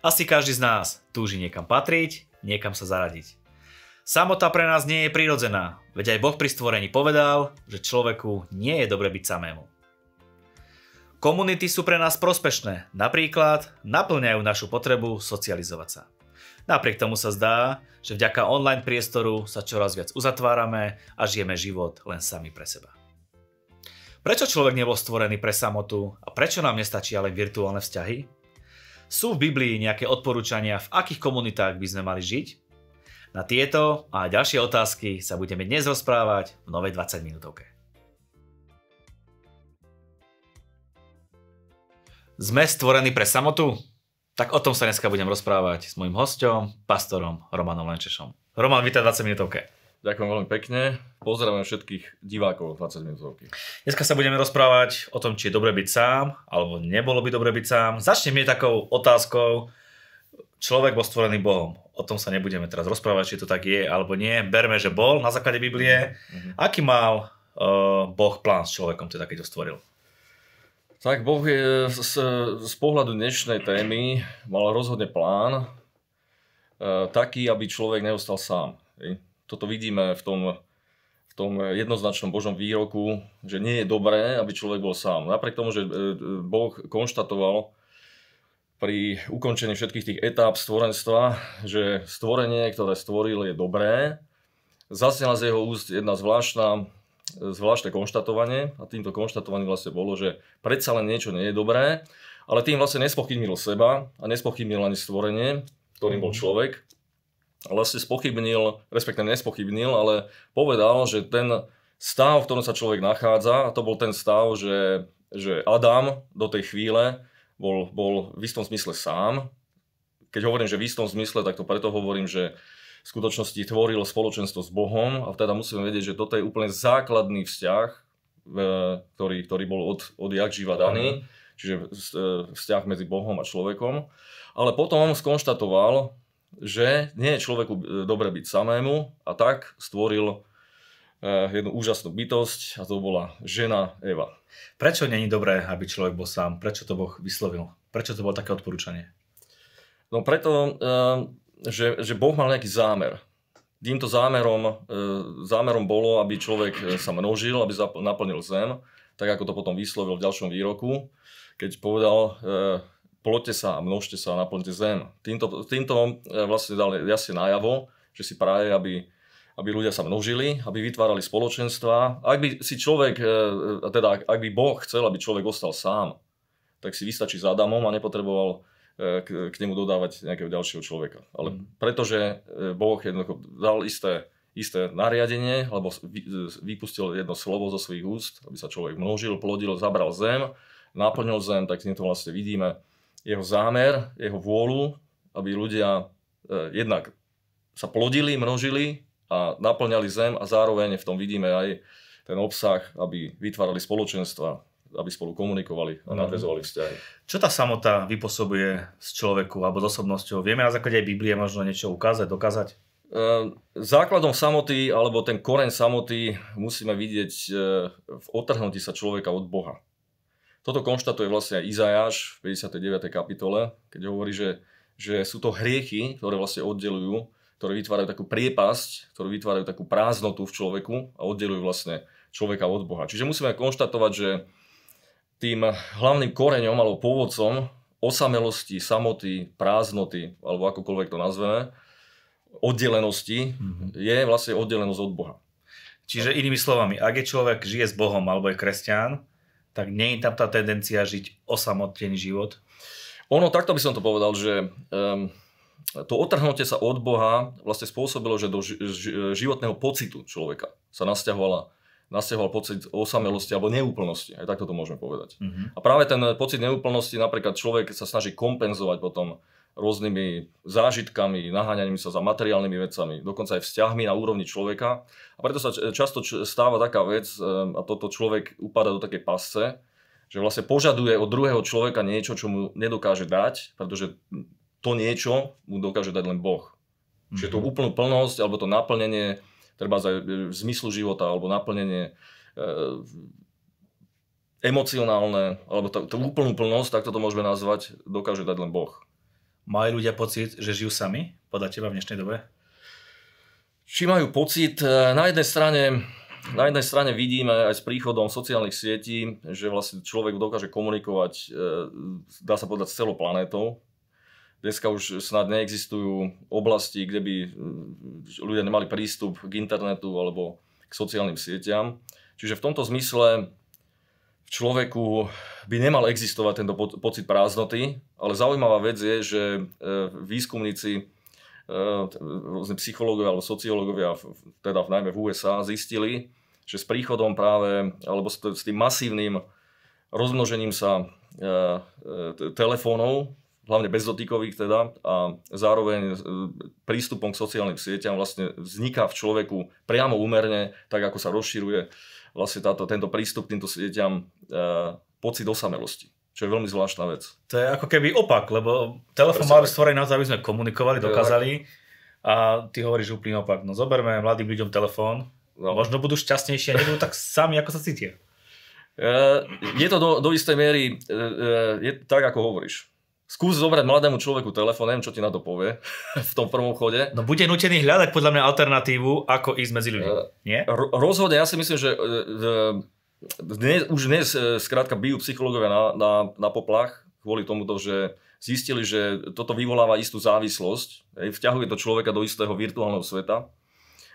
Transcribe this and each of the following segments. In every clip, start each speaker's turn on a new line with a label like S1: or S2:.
S1: Asi každý z nás túži niekam patriť, niekam sa zaradiť. Samota pre nás nie je prirodzená, veď aj Boh pri stvorení povedal, že človeku nie je dobre byť samému. Komunity sú pre nás prospešné, napríklad naplňajú našu potrebu socializovať sa. Napriek tomu sa zdá, že vďaka online priestoru sa čoraz viac uzatvárame a žijeme život len sami pre seba. Prečo človek nebol stvorený pre samotu a prečo nám nestačí len virtuálne vzťahy? Sú v Biblii nejaké odporúčania, v akých komunitách by sme mali žiť? Na tieto a ďalšie otázky sa budeme dnes rozprávať v novej 20 minútovke. Sme stvorení pre samotu? Tak o tom sa dneska budem rozprávať s mojim hostom, pastorom Romanom Lenčešom. Roman, vítaj 20 minútovke.
S2: Ďakujem veľmi pekne. Pozdravujem všetkých divákov 20 minútovky.
S1: Dneska sa budeme rozprávať o tom, či je dobre byť sám, alebo nebolo by dobre byť sám. Začneme takou otázkou. Človek bol stvorený Bohom. O tom sa nebudeme teraz rozprávať, či to tak je alebo nie. Berme, že bol na základe Biblie. Mm-hmm. Aký mal uh, Boh plán s človekom, teda keď ho stvoril?
S2: Tak Boh je z, z pohľadu dnešnej témy mal rozhodne plán uh, taký, aby človek neostal sám. Hej? Toto vidíme v tom, v tom jednoznačnom Božom výroku, že nie je dobré, aby človek bol sám. Napriek tomu, že e, Boh konštatoval pri ukončení všetkých tých etáp stvorenstva, že stvorenie, ktoré stvoril, je dobré, zaznela z jeho úst jedna zvláštna, zvláštne konštatovanie a týmto konštatovaním vlastne bolo, že predsa len niečo nie je dobré, ale tým vlastne nespochybnil seba a nespochybnil ani stvorenie, ktorým bol človek vlastne spochybnil, respektíve nespochybnil, ale povedal, že ten stav, v ktorom sa človek nachádza, a to bol ten stav, že, že Adam do tej chvíle bol, bol v istom zmysle sám. Keď hovorím, že v istom zmysle, tak to preto hovorím, že v skutočnosti tvoril spoločenstvo s Bohom a teda musíme vedieť, že toto je úplne základný vzťah, ktorý, ktorý bol od, od jak živa daný, čiže e, vzťah medzi Bohom a človekom. Ale potom skonštatoval, že nie je človeku e, dobre byť samému a tak stvoril e, jednu úžasnú bytosť a to bola žena Eva.
S1: Prečo není dobré, aby človek bol sám? Prečo to Boh vyslovil? Prečo to bolo také odporúčanie?
S2: No preto, e, že, že Boh mal nejaký zámer. Týmto zámerom, zámerom bolo, aby človek sa množil, aby naplnil zem, tak ako to potom vyslovil v ďalšom výroku, keď povedal, plote sa a množte sa a naplňte zem. Týmto, týmto e, vlastne dal jasne najavo, že si praje, aby, aby ľudia sa množili, aby vytvárali spoločenstva. Ak by si človek, e, teda ak by Boh chcel, aby človek ostal sám, tak si vystačí s Adamom a nepotreboval k, k nemu dodávať nejakého ďalšieho človeka. Ale mm. pretože Boh jednoducho dal isté, isté nariadenie, alebo vypustil jedno slovo zo svojich úst, aby sa človek množil, plodil, zabral zem, naplnil zem, tak týmto vlastne vidíme, jeho zámer, jeho vôľu, aby ľudia eh, jednak sa plodili, množili a naplňali zem a zároveň v tom vidíme aj ten obsah, aby vytvárali spoločenstva, aby spolu komunikovali a mhm. nadvezovali vzťahy.
S1: Čo tá samota vypôsobuje z človeku alebo s osobnosťou? Vieme na základe aj Biblie možno niečo ukázať, dokázať?
S2: Eh, základom samoty, alebo ten koreň samoty musíme vidieť eh, v otrhnutí sa človeka od Boha. Toto konštatuje vlastne aj Izajáš v 59. kapitole, keď hovorí, že, že sú to hriechy, ktoré vlastne oddelujú, ktoré vytvárajú takú priepasť, ktoré vytvárajú takú prázdnotu v človeku a oddelujú vlastne človeka od Boha. Čiže musíme konštatovať, že tým hlavným koreňom alebo pôvodcom osamelosti, samoty, prázdnoty, alebo akokoľvek to nazveme, oddelenosti, mm-hmm. je vlastne oddelenosť od Boha.
S1: Čiže inými slovami, ak je človek žije s Bohom alebo je kresťan, tak nie je tam tá tendencia žiť osamotený život?
S2: Ono, takto by som to povedal, že um, to otrhnutie sa od Boha vlastne spôsobilo, že do životného pocitu človeka sa nasťahovala nasťahoval pocit osamelosti alebo neúplnosti. Aj takto to môžeme povedať. Mm-hmm. A práve ten pocit neúplnosti napríklad človek sa snaží kompenzovať potom rôznymi zážitkami, naháňaním sa za materiálnymi vecami, dokonca aj vzťahmi na úrovni človeka. A preto sa často stáva taká vec, ehm, a toto človek upada do takej pasce, že vlastne požaduje od druhého človeka niečo, čo mu nedokáže dať, pretože to niečo mu dokáže dať len Boh. Mm-hmm. Čiže tú mhm. úplnú plnosť alebo to naplnenie, treba aj v zmyslu života alebo naplnenie e, emocionálne, alebo tú, úplnú plnosť, tak toto môžeme nazvať, dokáže dať len Boh.
S1: Majú ľudia pocit, že žijú sami, podľa teba v dnešnej dobe?
S2: Či majú pocit, e, na jednej strane, na jednej strane vidíme aj s príchodom sociálnych sietí, že vlastne človek dokáže komunikovať, e, dá sa povedať, s celou planétou. Dneska už snad neexistujú oblasti, kde by ľudia nemali prístup k internetu alebo k sociálnym sieťam. Čiže v tomto zmysle človeku by nemal existovať tento pocit prázdnoty, ale zaujímavá vec je, že e, výskumníci, e, rôzne psychológovia alebo sociológovia, teda najmä v USA, zistili, že s príchodom práve, alebo s tým masívnym rozmnožením sa e, telefónov, hlavne bezdotykových teda, a zároveň prístupom k sociálnym sieťam vlastne vzniká v človeku priamo úmerne, tak ako sa rozširuje vlastne táto, tento prístup k týmto sieťam e, pocit osamelosti. Čo je veľmi zvláštna vec.
S1: To je ako keby opak, lebo telefón mal stvorený na to, aby sme komunikovali, dokázali. A ty hovoríš úplný opak. No zoberme mladým ľuďom telefón, no. možno budú šťastnejší a nebudú tak sami, ako sa cítia.
S2: E, je to do, do istej miery, e, je tak, ako hovoríš. Skús zobrať mladému človeku telefón, neviem, čo ti na to povie v tom prvom chode.
S1: No bude nutený hľadať podľa mňa alternatívu, ako ísť medzi ľudí, uh, nie?
S2: Ro- rozhodne, ja si myslím, že uh, dnes, už dnes uh, skrátka bijú psychológovia na, na, na poplach kvôli tomuto, že zistili, že toto vyvoláva istú závislosť, vťahuje to človeka do istého virtuálneho sveta,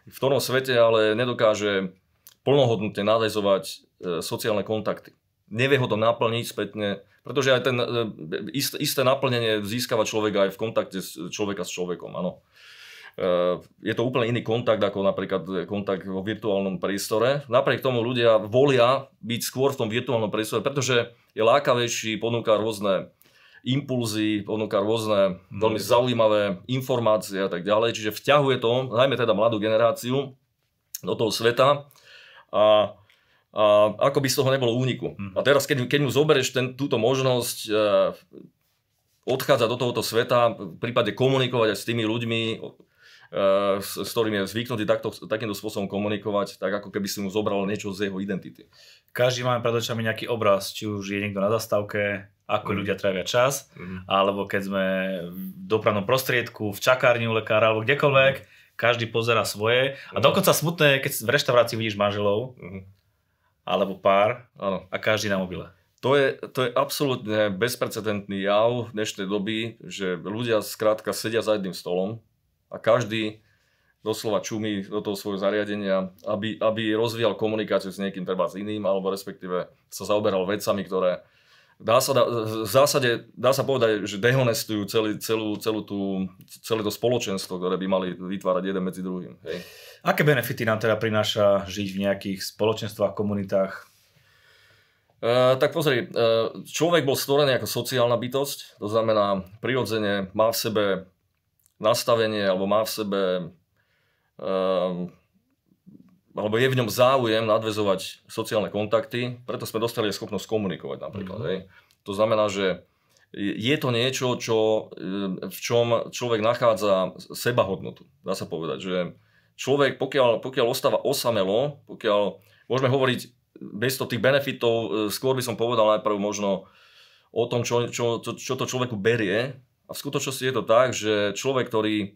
S2: v ktorom svete ale nedokáže plnohodnotne nadezovať sociálne kontakty nevie ho to naplniť spätne, pretože aj ten e, isté, isté naplnenie získava človeka aj v kontakte s človeka s človekom, áno. E, je to úplne iný kontakt ako napríklad kontakt vo virtuálnom priestore. Napriek tomu ľudia volia byť skôr v tom virtuálnom priestore, pretože je lákavejší, ponúka rôzne impulzy, ponúka rôzne mm. veľmi zaujímavé informácie a tak ďalej. Čiže vťahuje to, najmä teda mladú generáciu, do toho sveta. A a ako by z toho nebolo úniku. Mm. A teraz, keď, keď mu zoberieš ten, túto možnosť e, odchádzať do tohoto sveta, v prípade komunikovať aj s tými ľuďmi, e, s, s ktorými je zvyknutý takto, takýmto spôsobom komunikovať, tak ako keby si mu zobral niečo z jeho identity.
S1: Každý máme pred očami nejaký obraz, či už je niekto na zastávke, ako mm. ľudia trávia čas, mm. alebo keď sme v dopravnom prostriedku, v čakárni u lekára, alebo kdekoľvek, mm. každý pozera svoje. A mm. dokonca smutné, keď v reštaurácii vidíš manželov, mm alebo pár ano. a každý na mobile.
S2: To je, to je absolútne bezprecedentný jav v dnešnej doby, že ľudia skrátka sedia za jedným stolom a každý doslova čumí do toho svojho zariadenia, aby, aby rozvíjal komunikáciu s niekým treba s iným, alebo respektíve sa zaoberal vecami, ktoré dá sa, v zásade dá sa povedať, že dehonestujú celý, celú, celú tú, celé to spoločenstvo, ktoré by mali vytvárať jeden medzi druhým. Hej.
S1: Aké benefity nám teda prináša žiť v nejakých spoločenstvách, komunitách?
S2: Uh, tak pozri, uh, človek bol stvorený ako sociálna bytosť, to znamená prirodzene má v sebe nastavenie alebo má v sebe uh, alebo je v ňom záujem nadvezovať sociálne kontakty, preto sme dostali schopnosť komunikovať napríklad. Mm-hmm. Hej. To znamená, že je to niečo, čo, v čom človek nachádza sebahodnotu, dá sa povedať, že človek, pokiaľ, pokiaľ ostáva osamelo, pokiaľ môžeme hovoriť bez tých benefitov, e, skôr by som povedal najprv možno o tom, čo, čo, čo, čo to človeku berie. A v skutočnosti je to tak, že človek, ktorý e,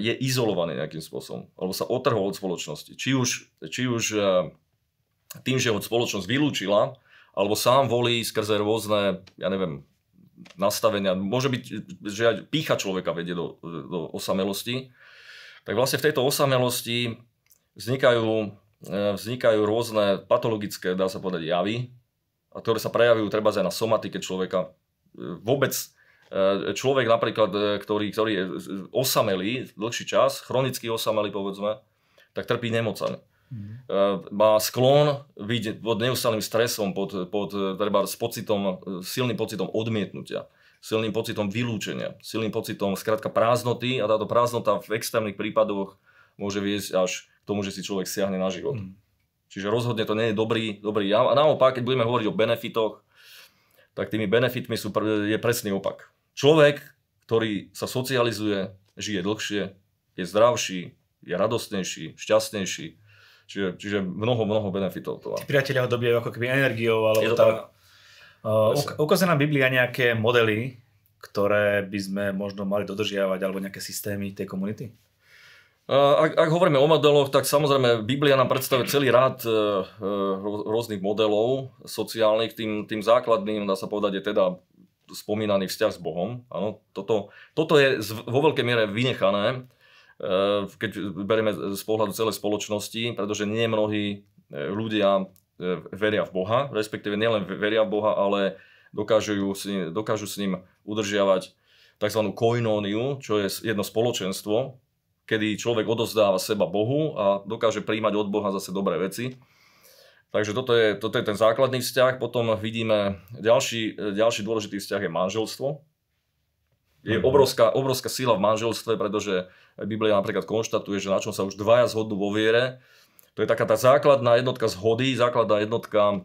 S2: je izolovaný nejakým spôsobom, alebo sa otrhol od spoločnosti, či už, či už e, tým, že ho spoločnosť vylúčila, alebo sám volí skrze rôzne, ja neviem, nastavenia. Môže byť, že aj pícha človeka vedie do, do osamelosti tak vlastne v tejto osamelosti vznikajú, e, vznikajú rôzne patologické, dá sa povedať, javy, ktoré sa prejavujú treba aj na somatike človeka. E, vôbec e, človek napríklad, ktorý, ktorý je osamelý dlhší čas, chronicky osamelý povedzme, tak trpí nemocami. Mm. Má sklon byť pod neustálým stresom, pod, pod treba s pocitom, silným pocitom odmietnutia silným pocitom vylúčenia, silným pocitom skrátka prázdnoty a táto prázdnota v extrémnych prípadoch môže viesť až k tomu, že si človek siahne na život. Mm. Čiže rozhodne to nie je dobrý, dobrý jav. A naopak, keď budeme hovoriť o benefitoch, tak tými benefitmi sú, je presný opak. Človek, ktorý sa socializuje, žije dlhšie, je zdravší, je radostnejší, šťastnejší, Čiže, čiže mnoho, mnoho benefitov to má.
S1: Tí priatelia ho dobíjajú ako keby energiou, alebo tá... Uh, ukazuje nám Biblia nejaké modely, ktoré by sme možno mali dodržiavať, alebo nejaké systémy tej komunity?
S2: Ak, ak hovoríme o modeloch, tak samozrejme Biblia nám predstavuje celý rád e, rô- rôznych modelov sociálnych. Tým, tým základným, dá sa povedať, je teda spomínaný vzťah s Bohom. Áno, toto, toto je vo veľkej miere vynechané, keď berieme z pohľadu celej spoločnosti, pretože nie mnohí e, ľudia veria v Boha, respektíve nielen veria v Boha, ale dokážu, s ním, dokážu s ním udržiavať tzv. koinóniu, čo je jedno spoločenstvo, kedy človek odozdáva seba Bohu a dokáže príjmať od Boha zase dobré veci. Takže toto je, toto je ten základný vzťah. Potom vidíme, ďalší, ďalší dôležitý vzťah je manželstvo. Je
S1: Mhm.
S2: obrovská, obrovská sila v manželstve, pretože Biblia napríklad konštatuje, že na čom sa už dvaja zhodnú vo viere. To je taká tá základná jednotka zhody, základná jednotka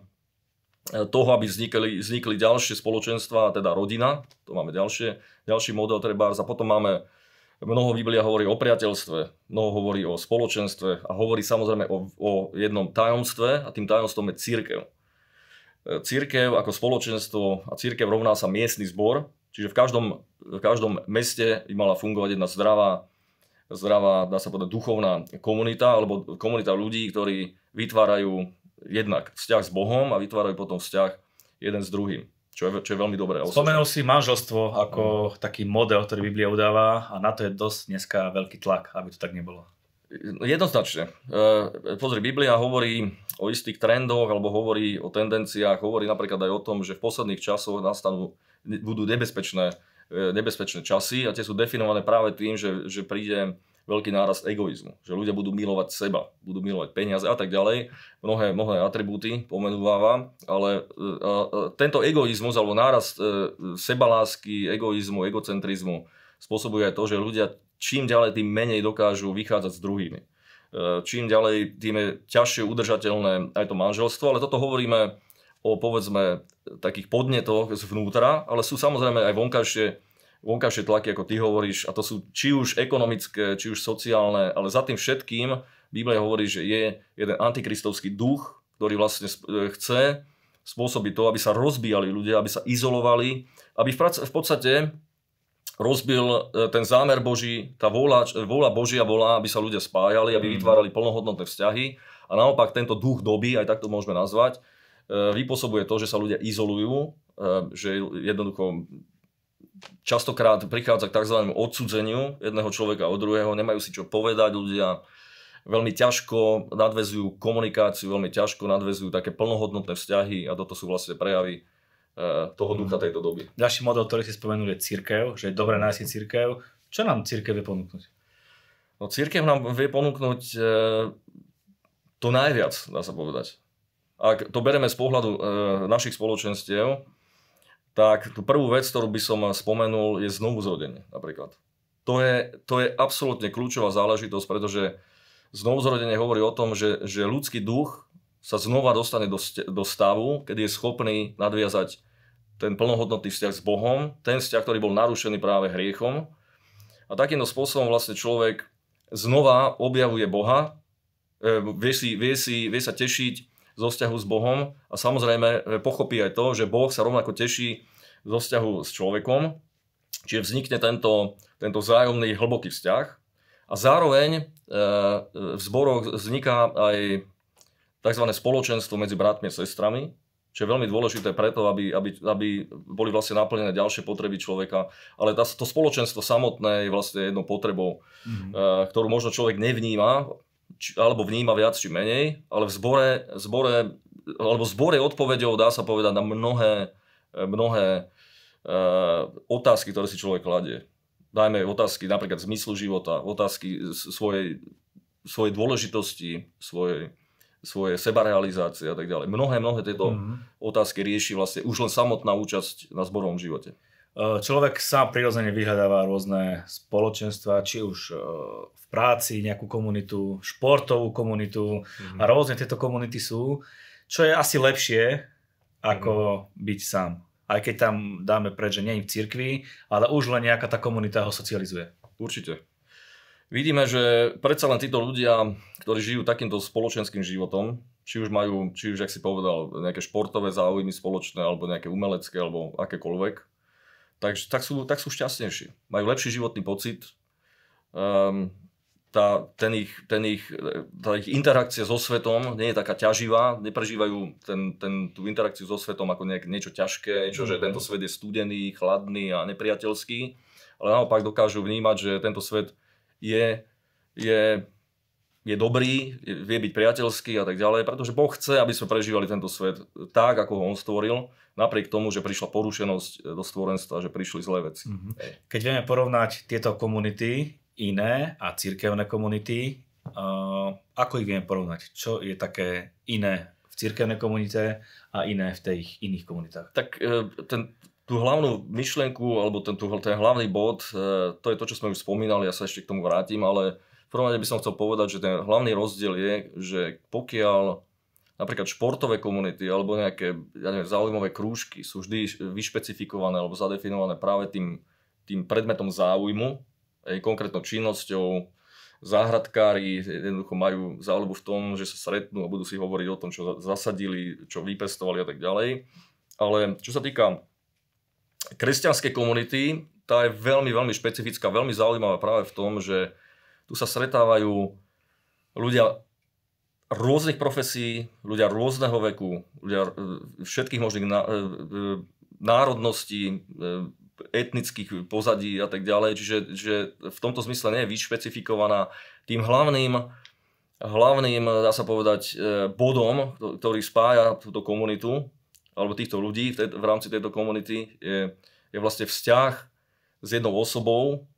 S2: e, toho, aby vznikli, vznikli ďalšie spoločenstva, teda rodina. To máme ďalšie, ďalší model treba. A potom máme Mnoho Biblia hovorí o priateľstve, mnoho hovorí o spoločenstve a hovorí samozrejme o, o jednom tajomstve a tým tajomstvom je církev. E, Církev ako spoločenstvo a církev rovná sa miestny zbor, čiže v každom, v každom meste by mala fungovať jedna zdravá, zdravá, dá sa povedať, duchovná komunita alebo komunita ľudí, ktorí vytvárajú jednak vzťah s Bohom a vytvárajú potom vzťah jeden s druhým, čo je, čo je veľmi dobré.
S1: Spomenul si manželstvo ako taký model, ktorý Biblia udáva a na to je dosť dneska veľký tlak, aby to tak nebolo.
S2: Jednoznačne. E, Pozri, Biblia hovorí o istých trendoch alebo hovorí o tendenciách, hovorí napríklad aj o tom, že v posledných časoch nastanú, budú nebezpečné, nebezpečné časy a tie sú definované práve tým, že, že príde veľký nárast egoizmu. Že ľudia budú milovať seba, budú milovať peniaze a tak ďalej. Mnohé, mnohé atribúty pomenúváva, ale e, e, tento egoizmus alebo nárast e, sebalásky, egoizmu, egocentrizmu spôsobuje aj to, že ľudia čím ďalej, tým menej dokážu vychádzať s druhými. E, Čím ďalej, tým je ťažšie udržateľné aj to manželstvo, ale toto hovoríme o povedzme takých podnetoch zvnútra, ale sú samozrejme aj vonkajšie, vonkajšie tlaky, ako ty hovoríš, a to sú či už ekonomické, či už sociálne, ale za tým všetkým Biblia hovorí, že je jeden antikristovský duch, ktorý vlastne e, chce spôsobiť to, aby sa rozbíjali ľudia, aby sa izolovali, aby v podstate rozbil e, ten zámer Boží, tá vôľa, vôľa Božia bola, aby sa ľudia spájali, aby
S1: Mhm.
S2: vytvárali plnohodnotné vzťahy a naopak tento duch doby, aj tak to môžeme nazvať, e, vypôsobuje to, že sa ľudia izolujú, e, že jednoducho častokrát prichádza k tzv. odsudzeniu jedného človeka od druhého, nemajú si čo povedať ľudia, veľmi ťažko nadvezujú komunikáciu, veľmi ťažko nadvezujú také plnohodnotné vzťahy a toto sú vlastne prejavy e, toho ducha tejto doby.
S1: Ďalší model, ktorý si spomenul, je církev, že je dobré nájsť si církev. Čo nám církev vie ponúknuť?
S2: No církev nám vie ponúknuť to najviac, dá sa povedať. Ak to bereme z pohľadu e, našich spoločenstiev, tak tú prvú vec, ktorú by som spomenul, je znovu zrodenie napríklad. To je, to je absolútne kľúčová záležitosť, pretože znovu zrodenie hovorí o tom, že, že ľudský duch sa znova dostane do, do stavu, kedy je schopný nadviazať ten plnohodnotný vzťah s Bohom, ten vzťah, ktorý bol narušený práve hriechom. A takýmto spôsobom vlastne človek znova objavuje Boha, e, vie, si, vie, si, vie sa tešiť zo vzťahu s Bohom a samozrejme e, pochopí aj to, že Boh sa rovnako teší zo vzťahu s človekom, čiže vznikne tento, tento vzájomný hlboký vzťah a zároveň e, v zboroch vzniká aj tzv. spoločenstvo medzi bratmi a sestrami, čo je veľmi dôležité preto, aby, aby, aby boli vlastne naplnené ďalšie potreby človeka. Ale tá, to spoločenstvo samotné je vlastne jednou potrebou,
S1: Mhm.
S2: eh, ktorú možno človek nevníma, či, alebo vníma viac či menej, ale v zbore, zbore alebo zbor je odpovedou, dá sa povedať, na mnohé, mnohé eh, otázky, ktoré si človek kladie. Dajme otázky napríklad zmyslu života, otázky svojej, svojej dôležitosti, svojej, svoje sebarealizácie a tak ďalej. Mnohé, mnohé tieto
S1: Mhm.
S2: otázky rieši vlastne už len samotná účasť na zborovom živote.
S1: Človek sám prirodzene vyhľadáva rôzne spoločenstva, či už v práci, nejakú komunitu, športovú komunitu a rôzne tieto komunity sú, čo je asi lepšie, ako byť sám. Aj keď tam dáme preč, že nie je v cirkvi, ale už len nejaká tá komunita ho socializuje.
S2: Určite. vidíme, že predsa len títo ľudia, ktorí žijú takýmto spoločenským životom, či už majú, či už, ak si povedal, nejaké športové záujmy spoločné, alebo nejaké umelecké, alebo akékoľvek, tak, tak, sú, tak sú šťastnejší. Majú lepší životný pocit, um, tá, ten ich, ten ich, tá ich interakcia so svetom nie je taká ťaživá, neprežívajú ten, ten, tú interakciu so svetom ako nejak, niečo ťažké, niečo, že mhm. tento svet je studený, chladný a nepriateľský, ale naopak dokážu vnímať, že tento svet je, je, je dobrý, vie byť priateľský a tak ďalej, pretože Boh chce, aby sme prežívali tento svet tak, ako ho on stvoril, napriek tomu, že prišla porušenosť do stvorenstva, že prišli zlé veci.
S1: Mm-hmm. Keď vieme porovnať tieto komunity, iné a církevné komunity, uh, ako ich vieme porovnať? Čo je také iné v církevnej komunite a iné v tých iných komunitách?
S2: Tak e, ten, tú hlavnú myšlienku, alebo ten, ten hlavný bod, e, to je to, čo sme už spomínali, ja sa ešte k tomu vrátim, ale v prvom rade by som chcel povedať, že ten hlavný rozdiel je, že pokiaľ napríklad športové komunity alebo nejaké ja neviem, zaujímavé krúžky sú vždy vyšpecifikované alebo zadefinované práve tým, tým predmetom záujmu, aj konkrétnou činnosťou, záhradkári jednoducho majú záľubu v tom, že sa stretnú a budú si hovoriť o tom, čo zasadili, čo vypestovali a tak ďalej. Ale čo sa týka kresťanskej komunity, tá je veľmi, veľmi špecifická, veľmi zaujímavá práve v tom, že tu sa stretávajú ľudia rôznych profesí, ľudia rôzneho veku, ľudia e, všetkých možných e, e, národností, etnických pozadí a tak ďalej. Čiže že v tomto zmysle nie je vyšpecifikovaná tým hlavným, hlavným, dá sa povedať, bodom, ktorý spája túto komunitu, alebo týchto ľudí v, tej, v rámci tejto komunity je, je vlastne vzťah s jednou osobou,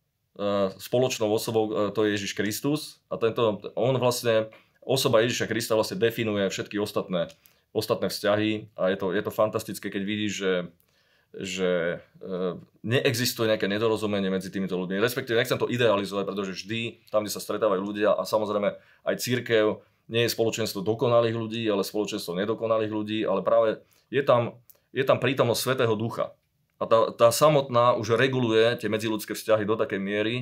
S2: spoločnou osobou, e, to je Ježiš Kristus a tento, on vlastne, osoba Ježiša Krista vlastne definuje všetky ostatné, ostatné vzťahy a je to, je to fantastické, keď vidíš, že, že e, neexistuje nejaké nedorozumenie medzi týmito ľuďmi. Respektíve nechcem to idealizovať, pretože vždy tam, kde sa stretávajú ľudia a samozrejme aj církev nie je spoločenstvo dokonalých ľudí, ale spoločenstvo nedokonalých ľudí, ale práve je tam, je tam prítomnosť Svetého Ducha. A tá, tá samotná už reguluje tie medziludské vzťahy do takej miery,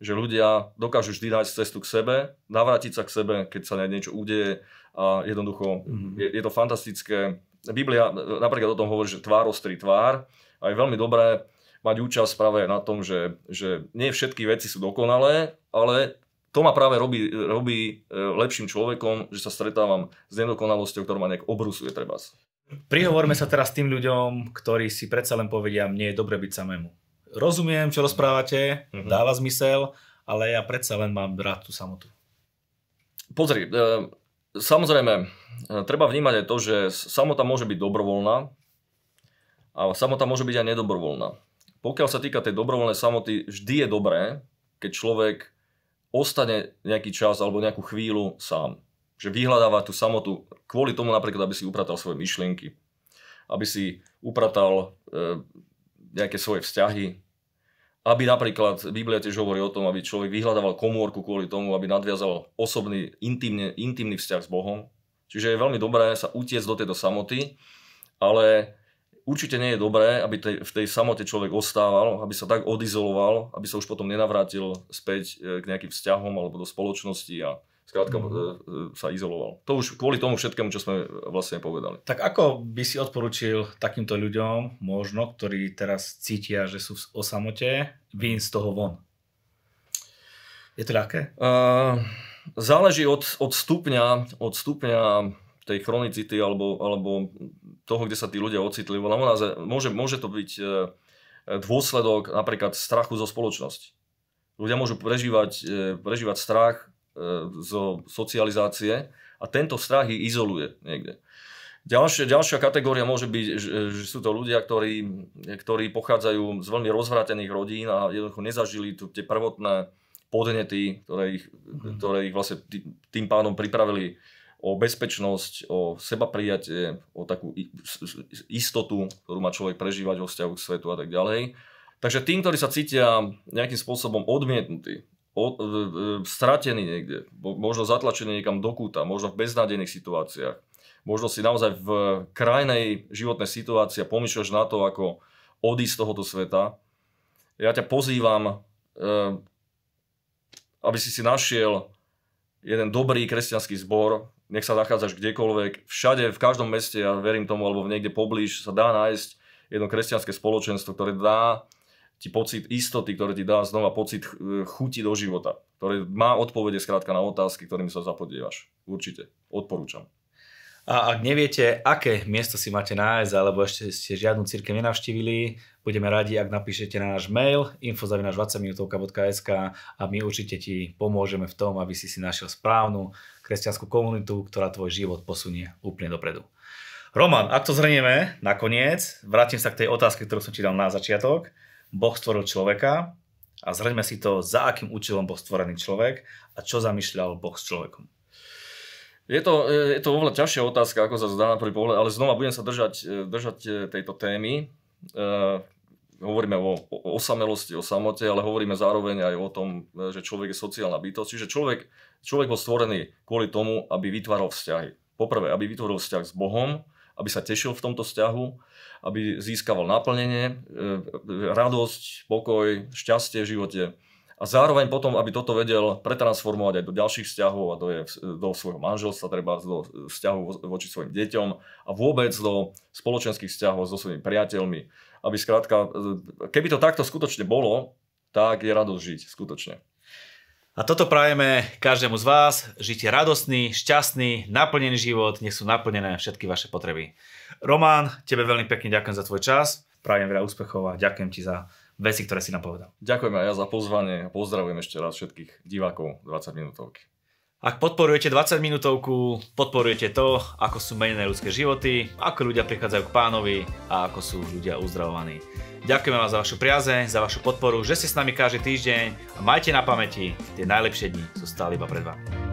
S2: že ľudia dokážu vždy nájsť cestu k sebe, navrátiť sa k sebe, keď sa niečo udeje a jednoducho mm-hmm. je, je to fantastické. Biblia napríklad o tom hovorí, že tvár ostrí tvár a je veľmi dobré mať účasť práve na tom, že, že nie všetky veci sú dokonalé, ale to ma práve robí, robí e, lepším človekom, že sa stretávam s nedokonalosťou, ktorá ma nejak obrusuje treba.
S1: Prihovorme sa teraz tým ľuďom, ktorí si predsa len povedia, mne je dobre byť samému. Rozumiem, čo rozprávate, uh-huh. dáva zmysel, ale ja predsa len mám rád tú samotu.
S2: Pozri, e, samozrejme, e, treba vnímať aj to, že samota môže byť dobrovoľná a samota môže byť aj nedobrovoľná. Pokiaľ sa týka tej dobrovoľnej samoty, vždy je dobré, keď človek ostane nejaký čas alebo nejakú chvíľu sám že vyhľadáva tú samotu kvôli tomu napríklad, aby si upratal svoje myšlienky, aby si upratal e, nejaké svoje vzťahy, aby napríklad, Biblia tiež hovorí o tom, aby človek vyhľadával komórku kvôli tomu, aby nadviazal osobný, intimne, intimný vzťah s Bohom. Čiže je veľmi dobré sa utiecť do tejto samoty, ale určite nie je dobré, aby tej, v tej samote človek ostával, aby sa tak odizoloval, aby sa už potom nenavrátil späť e, k nejakým vzťahom alebo do spoločnosti a skrátka mm. sa izoloval. To už kvôli tomu všetkému, čo sme vlastne povedali.
S1: Tak ako by si odporučil takýmto ľuďom, možno, ktorí teraz cítia, že sú o samote, vyjsť z toho von? Je to ľahké? Uh,
S2: záleží od, od, stupňa, od stupňa tej chronicity alebo, alebo toho, kde sa tí ľudia ocitli. Môže, môže to byť dôsledok napríklad strachu zo spoločnosti. Ľudia môžu prežívať, prežívať strach E, zo socializácie a tento strach ich izoluje niekde. Ďalšia, ďalšia kategória môže byť, že, sú to ľudia, ktorí, ktorí pochádzajú z veľmi rozvrátených rodín a jednoducho nezažili tu, tie prvotné podnety, ktoré ich, mm. ktoré ich vlastne tým pádom pripravili o bezpečnosť, o seba prijatie, o takú istotu, ktorú má človek prežívať vo vzťahu k svetu a tak ďalej. Takže tým, ktorí sa cítia nejakým spôsobom odmietnutí, o, e, e, stratený niekde, možno zatlačený niekam do kúta, možno v beznádejných situáciách, možno si naozaj v krajnej životnej situácii a pomýšľaš na to, ako odísť z tohoto sveta, ja ťa pozývam, e, aby si si našiel jeden dobrý kresťanský zbor, nech sa nachádzaš kdekoľvek, všade, v každom meste, ja verím tomu, alebo niekde poblíž sa dá nájsť jedno kresťanské spoločenstvo, ktoré dá ti pocit istoty, ktoré ti dá znova pocit chuti do života, ktoré má odpovede skrátka na otázky, ktorými sa zapodievaš. Určite. Odporúčam.
S1: A ak neviete, aké miesto si máte nájsť, alebo ešte ste žiadnu církev nenavštívili, budeme radi, ak napíšete na náš mail info.20minutovka.sk a my určite ti pomôžeme v tom, aby si si našiel správnu kresťanskú komunitu, ktorá tvoj život posunie úplne dopredu. Roman, ak to zhrnieme nakoniec, vrátim sa k tej otázke, ktorú som ti dal na začiatok. Boh stvoril človeka a zhrňme si to, za akým účelom bol stvorený človek a čo zamýšľal Boh s človekom.
S2: Je to, je to oveľa ťažšia otázka, ako sa zdá na prvý pohľad, ale znova budem sa držať, držať e, tejto témy. Uh, hovoríme o, o osamelosti, o samote, ale hovoríme zároveň aj o tom, e, že človek je sociálna bytosť. Čiže človek, človek bol stvorený kvôli tomu, aby vytváral vzťahy. Poprvé, aby vytvoril vzťah s Bohom, aby sa tešil v tomto vzťahu, aby získaval naplnenie, radosť, pokoj, šťastie v živote a zároveň potom, aby toto vedel pretransformovať aj do ďalších vzťahov a do, je, do svojho manželstva, treba do vzťahov voči svojim deťom a vôbec do spoločenských vzťahov so svojimi priateľmi. Aby skrátka, keby to takto skutočne bolo, tak je radosť žiť, skutočne.
S1: A toto prajeme každému z vás. Žite radostný, šťastný, naplnený život, nech sú naplnené všetky vaše potreby. Román, tebe veľmi pekne ďakujem za tvoj čas, prajem veľa úspechov a ďakujem ti za veci, ktoré si nám povedal.
S2: Ďakujem aj ja za pozvanie a pozdravujem ešte raz všetkých divákov 20 minútovky.
S1: Ak podporujete 20 minútovku, podporujete to, ako sú menené ľudské životy, ako ľudia prichádzajú k pánovi a ako sú ľudia uzdravovaní. Ďakujeme vám za vašu priazeň, za vašu podporu, že ste s nami každý týždeň a majte na pamäti, tie najlepšie dni sú stále iba pred vami.